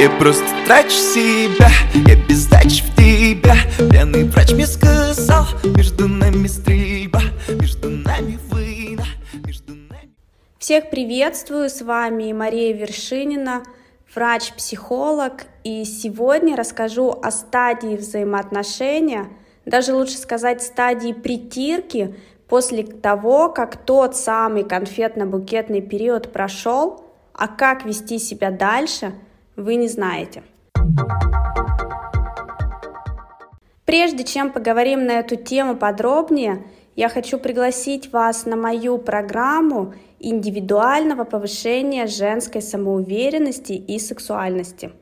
Я просто трачу себя, я без дачи в тебя. Пьяный врач мне сказал, между нами стрельба Между нами война, между нами... Всех приветствую, с вами Мария Вершинина, врач-психолог, и сегодня расскажу о стадии взаимоотношения, даже лучше сказать стадии притирки, после того, как тот самый конфетно-букетный период прошел, а как вести себя дальше, вы не знаете. Прежде чем поговорим на эту тему подробнее, я хочу пригласить вас на мою программу индивидуального повышения женской самоуверенности и сексуальности.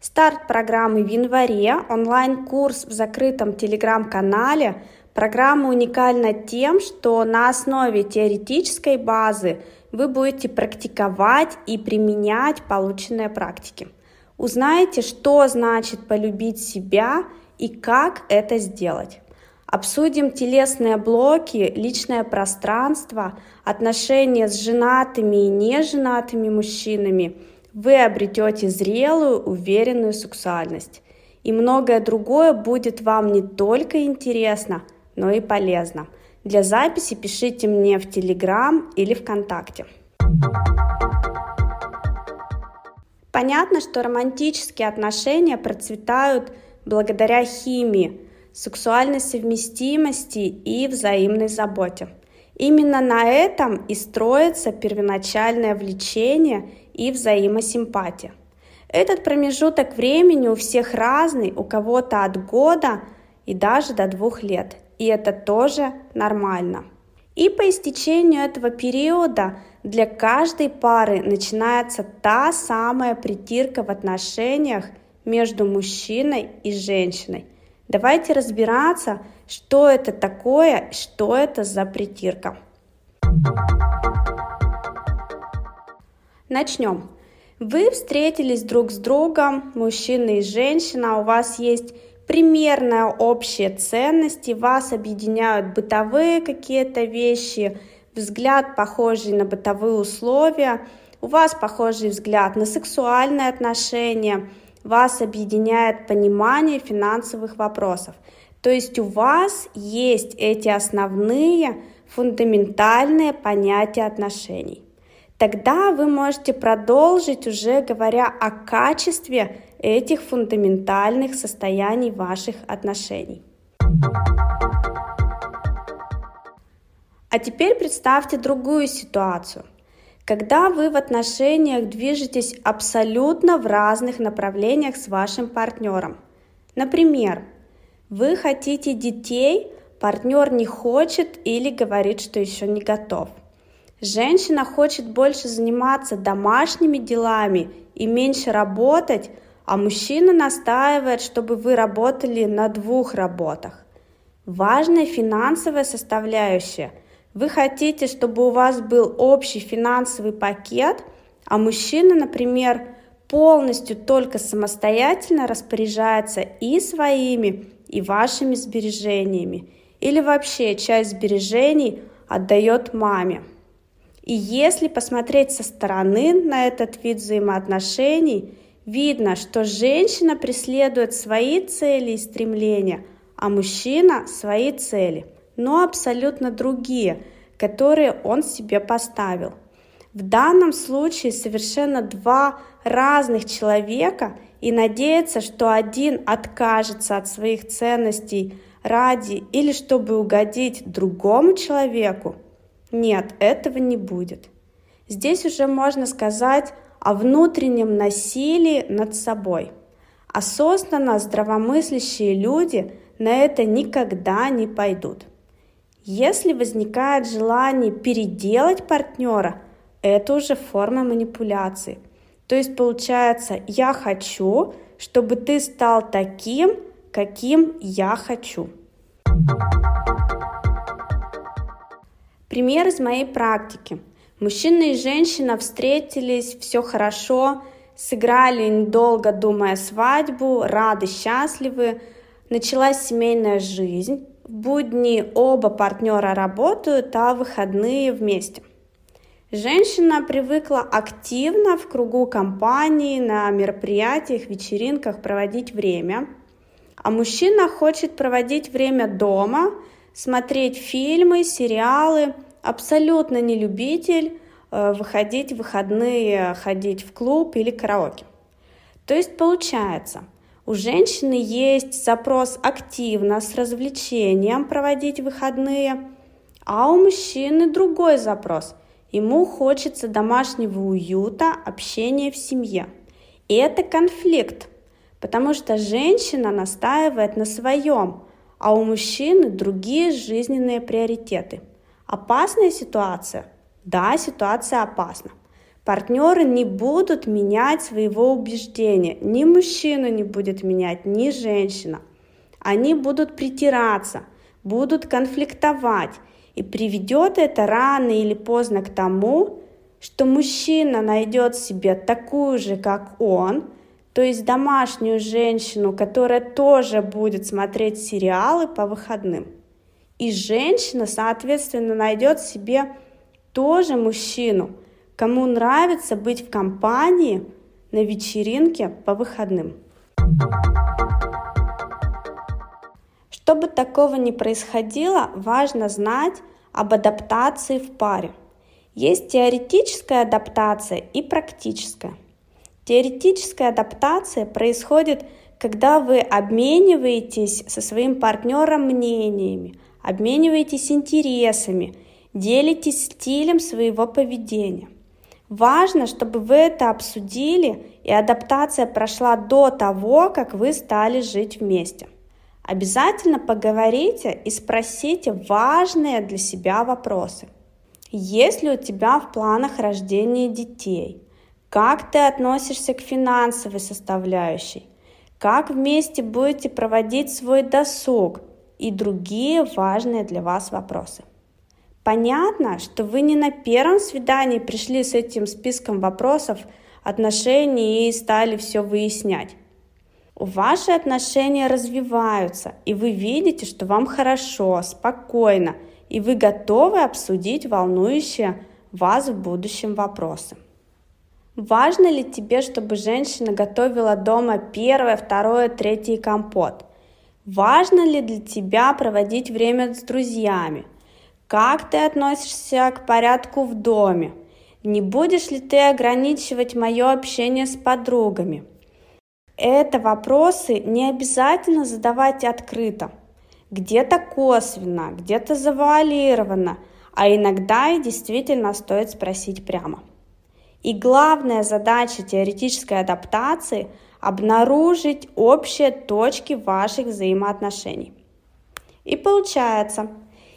Старт программы в январе, онлайн-курс в закрытом телеграм-канале. Программа уникальна тем, что на основе теоретической базы вы будете практиковать и применять полученные практики. Узнаете, что значит полюбить себя и как это сделать. Обсудим телесные блоки, личное пространство, отношения с женатыми и неженатыми мужчинами. Вы обретете зрелую, уверенную сексуальность. И многое другое будет вам не только интересно, но и полезно. Для записи пишите мне в Телеграм или ВКонтакте. Понятно, что романтические отношения процветают благодаря химии, сексуальной совместимости и взаимной заботе. Именно на этом и строится первоначальное влечение и взаимосимпатия. Этот промежуток времени у всех разный, у кого-то от года и даже до двух лет. И это тоже нормально. И по истечению этого периода для каждой пары начинается та самая притирка в отношениях между мужчиной и женщиной. Давайте разбираться, что это такое, что это за притирка. Начнем. Вы встретились друг с другом, мужчина и женщина, у вас есть примерно общие ценности, вас объединяют бытовые какие-то вещи, взгляд похожий на бытовые условия, у вас похожий взгляд на сексуальные отношения, вас объединяет понимание финансовых вопросов. То есть у вас есть эти основные фундаментальные понятия отношений. Тогда вы можете продолжить уже говоря о качестве этих фундаментальных состояний ваших отношений. А теперь представьте другую ситуацию. Когда вы в отношениях движетесь абсолютно в разных направлениях с вашим партнером. Например, вы хотите детей, партнер не хочет или говорит, что еще не готов. Женщина хочет больше заниматься домашними делами и меньше работать, а мужчина настаивает, чтобы вы работали на двух работах. Важная финансовая составляющая. Вы хотите, чтобы у вас был общий финансовый пакет, а мужчина, например, полностью только самостоятельно распоряжается и своими, и вашими сбережениями. Или вообще часть сбережений отдает маме. И если посмотреть со стороны на этот вид взаимоотношений – Видно, что женщина преследует свои цели и стремления, а мужчина свои цели, но абсолютно другие, которые он себе поставил. В данном случае совершенно два разных человека и надеяться, что один откажется от своих ценностей ради или чтобы угодить другому человеку, нет, этого не будет. Здесь уже можно сказать о внутреннем насилии над собой. Осознанно здравомыслящие люди на это никогда не пойдут. Если возникает желание переделать партнера, это уже форма манипуляции. То есть получается, я хочу, чтобы ты стал таким, каким я хочу. Пример из моей практики – Мужчина и женщина встретились, все хорошо, сыграли недолго, думая свадьбу, рады, счастливы. Началась семейная жизнь. Будни оба партнера работают, а выходные вместе. Женщина привыкла активно в кругу компании, на мероприятиях, вечеринках проводить время, а мужчина хочет проводить время дома, смотреть фильмы, сериалы, абсолютно не любитель э, выходить в выходные, ходить в клуб или караоке. То есть получается, у женщины есть запрос активно с развлечением проводить выходные, а у мужчины другой запрос. Ему хочется домашнего уюта, общения в семье. И это конфликт, потому что женщина настаивает на своем, а у мужчины другие жизненные приоритеты. Опасная ситуация? Да, ситуация опасна. Партнеры не будут менять своего убеждения. Ни мужчина не будет менять, ни женщина. Они будут притираться, будут конфликтовать. И приведет это рано или поздно к тому, что мужчина найдет себе такую же, как он, то есть домашнюю женщину, которая тоже будет смотреть сериалы по выходным. И женщина, соответственно, найдет себе тоже мужчину, кому нравится быть в компании на вечеринке по выходным. Чтобы такого не происходило, важно знать об адаптации в паре. Есть теоретическая адаптация и практическая – Теоретическая адаптация происходит, когда вы обмениваетесь со своим партнером мнениями, обмениваетесь интересами, делитесь стилем своего поведения. Важно, чтобы вы это обсудили и адаптация прошла до того, как вы стали жить вместе. Обязательно поговорите и спросите важные для себя вопросы. Есть ли у тебя в планах рождение детей? Как ты относишься к финансовой составляющей? Как вместе будете проводить свой досуг? И другие важные для вас вопросы. Понятно, что вы не на первом свидании пришли с этим списком вопросов отношений и стали все выяснять. Ваши отношения развиваются, и вы видите, что вам хорошо, спокойно, и вы готовы обсудить волнующие вас в будущем вопросы. Важно ли тебе, чтобы женщина готовила дома первое, второе, третье компот? Важно ли для тебя проводить время с друзьями? Как ты относишься к порядку в доме? Не будешь ли ты ограничивать мое общение с подругами? Это вопросы не обязательно задавать открыто. Где-то косвенно, где-то завуалировано, а иногда и действительно стоит спросить прямо. И главная задача теоретической адаптации – обнаружить общие точки ваших взаимоотношений. И получается,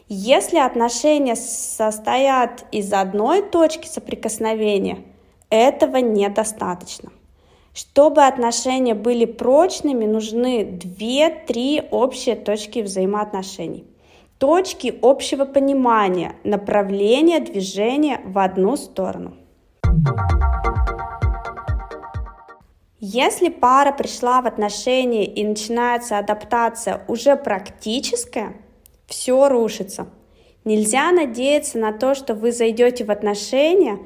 если отношения состоят из одной точки соприкосновения, этого недостаточно. Чтобы отношения были прочными, нужны 2-3 общие точки взаимоотношений. Точки общего понимания, направления движения в одну сторону. Если пара пришла в отношения и начинается адаптация уже практическая, все рушится. Нельзя надеяться на то, что вы зайдете в отношения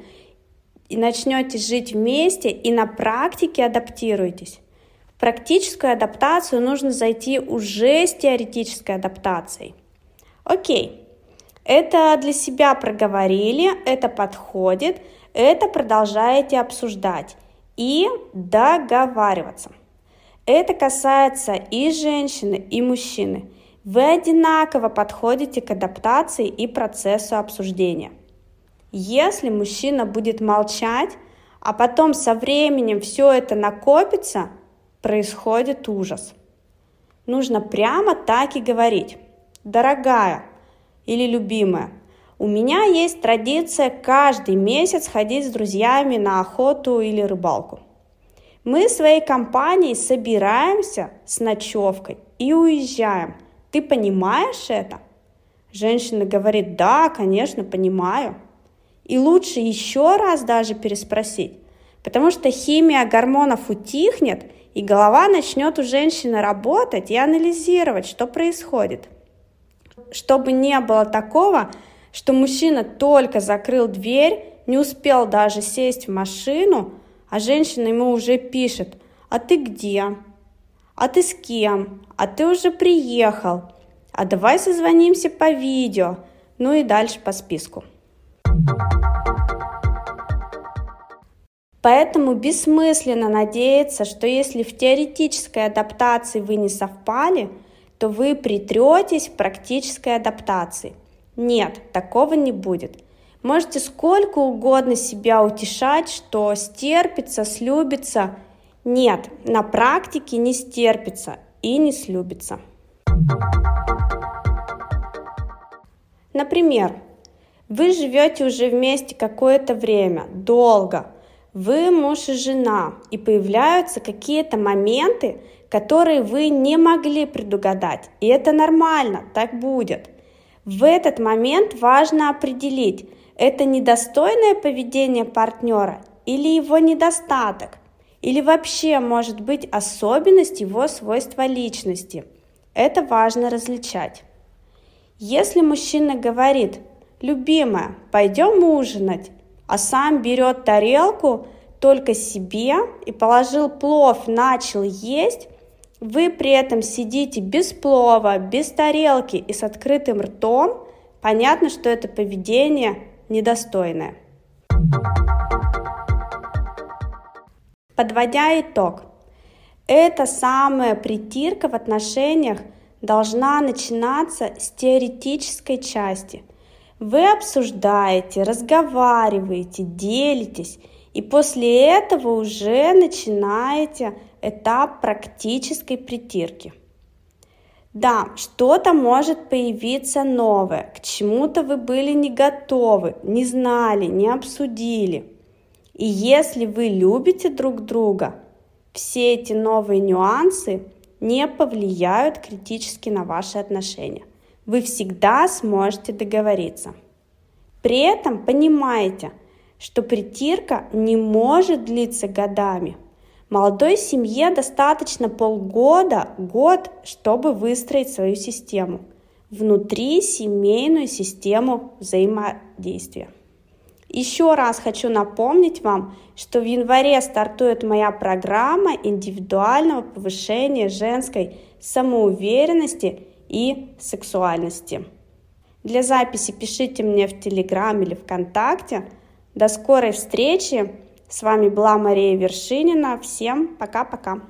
и начнете жить вместе и на практике адаптируетесь. В практическую адаптацию нужно зайти уже с теоретической адаптацией. Окей, это для себя проговорили, это подходит, это продолжаете обсуждать и договариваться. Это касается и женщины, и мужчины. Вы одинаково подходите к адаптации и процессу обсуждения. Если мужчина будет молчать, а потом со временем все это накопится, происходит ужас. Нужно прямо так и говорить. Дорогая или любимая, у меня есть традиция каждый месяц ходить с друзьями на охоту или рыбалку. Мы своей компанией собираемся с ночевкой и уезжаем. Ты понимаешь это? Женщина говорит, да, конечно, понимаю. И лучше еще раз даже переспросить, потому что химия гормонов утихнет, и голова начнет у женщины работать и анализировать, что происходит. Чтобы не было такого, что мужчина только закрыл дверь не успел даже сесть в машину, а женщина ему уже пишет, а ты где? А ты с кем? А ты уже приехал? А давай созвонимся по видео. Ну и дальше по списку. Поэтому бессмысленно надеяться, что если в теоретической адаптации вы не совпали, то вы притретесь в практической адаптации. Нет, такого не будет. Можете сколько угодно себя утешать, что стерпится, слюбится. Нет, на практике не стерпится и не слюбится. Например, вы живете уже вместе какое-то время, долго. Вы муж и жена, и появляются какие-то моменты, которые вы не могли предугадать. И это нормально, так будет. В этот момент важно определить, это недостойное поведение партнера или его недостаток, или вообще может быть особенность его свойства личности. Это важно различать. Если мужчина говорит, любимая, пойдем ужинать, а сам берет тарелку только себе и положил плов, начал есть, вы при этом сидите без плова, без тарелки и с открытым ртом, понятно, что это поведение недостойное. Подводя итог, эта самая притирка в отношениях должна начинаться с теоретической части. Вы обсуждаете, разговариваете, делитесь, и после этого уже начинаете этап практической притирки. Да, что-то может появиться новое, к чему-то вы были не готовы, не знали, не обсудили. И если вы любите друг друга, все эти новые нюансы не повлияют критически на ваши отношения. Вы всегда сможете договориться. При этом понимайте, что притирка не может длиться годами – Молодой семье достаточно полгода, год, чтобы выстроить свою систему. Внутри семейную систему взаимодействия. Еще раз хочу напомнить вам, что в январе стартует моя программа индивидуального повышения женской самоуверенности и сексуальности. Для записи пишите мне в Телеграм или ВКонтакте. До скорой встречи! С вами была Мария Вершинина. Всем пока-пока.